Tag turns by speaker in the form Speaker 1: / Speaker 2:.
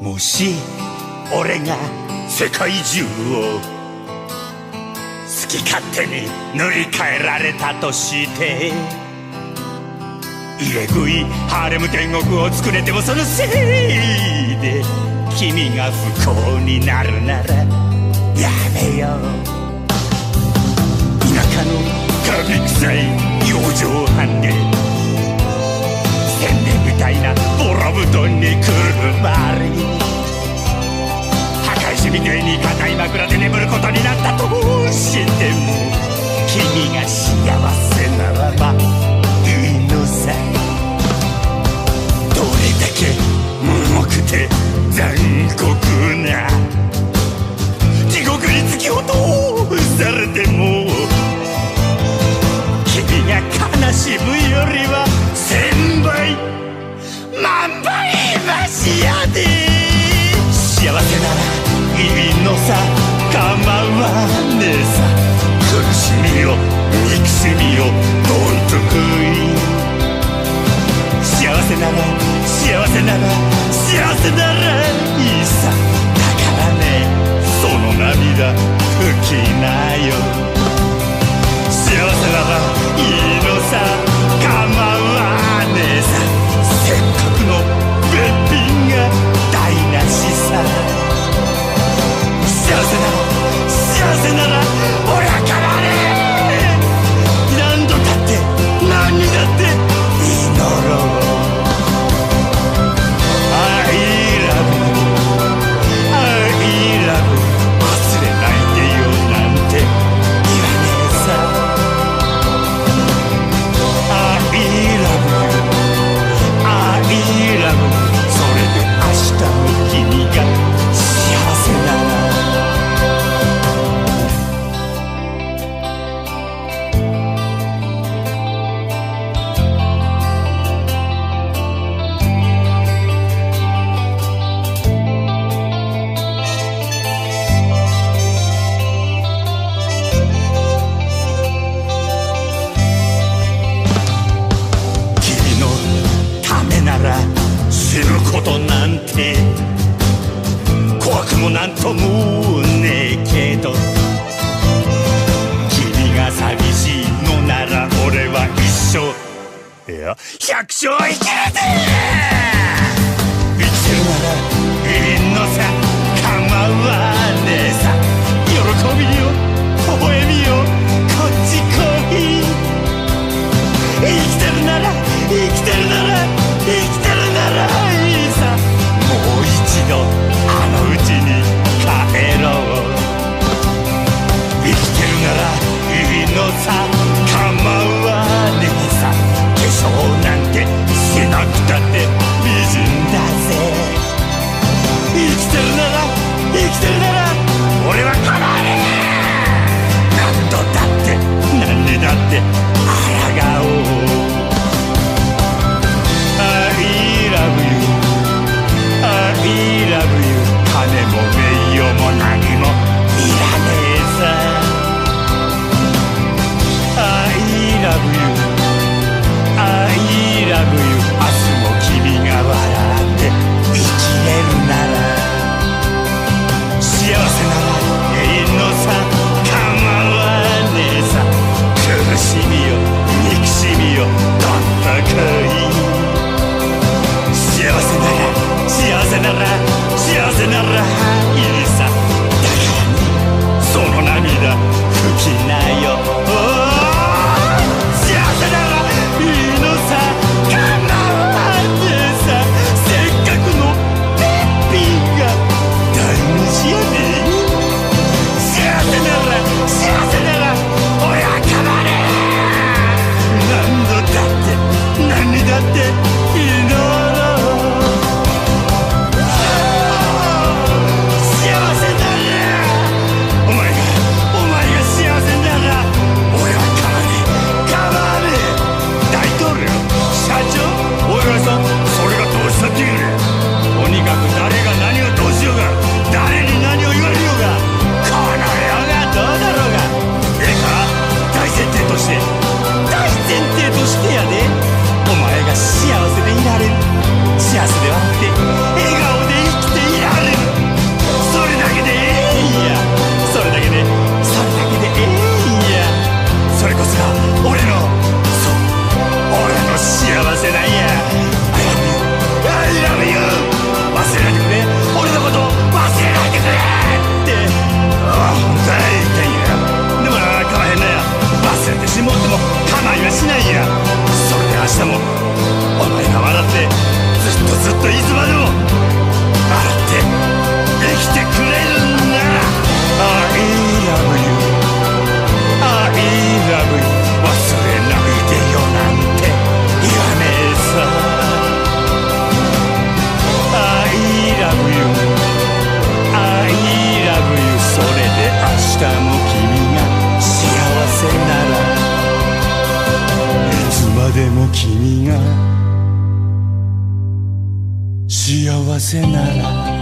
Speaker 1: もし俺が世界中を好き勝手に塗り替えられたとして入れ食いハーレム天国を作れてもそのせいで君が不幸になるならやめよう。田舎の過ビ臭い養生さ構わねえさ。苦しみを憎しみをどんと食い。幸せなら幸せなら幸せならいいさ。だからねその涙拭きなよ。なんともねえけど。君が寂しいのなら俺は一生いや百姓いけるぜならいいさ。だからその涙拭きなよ。幸せならのさ。さ。せっかくのがしや幸せなら幸せなら親かだって。君が幸せなら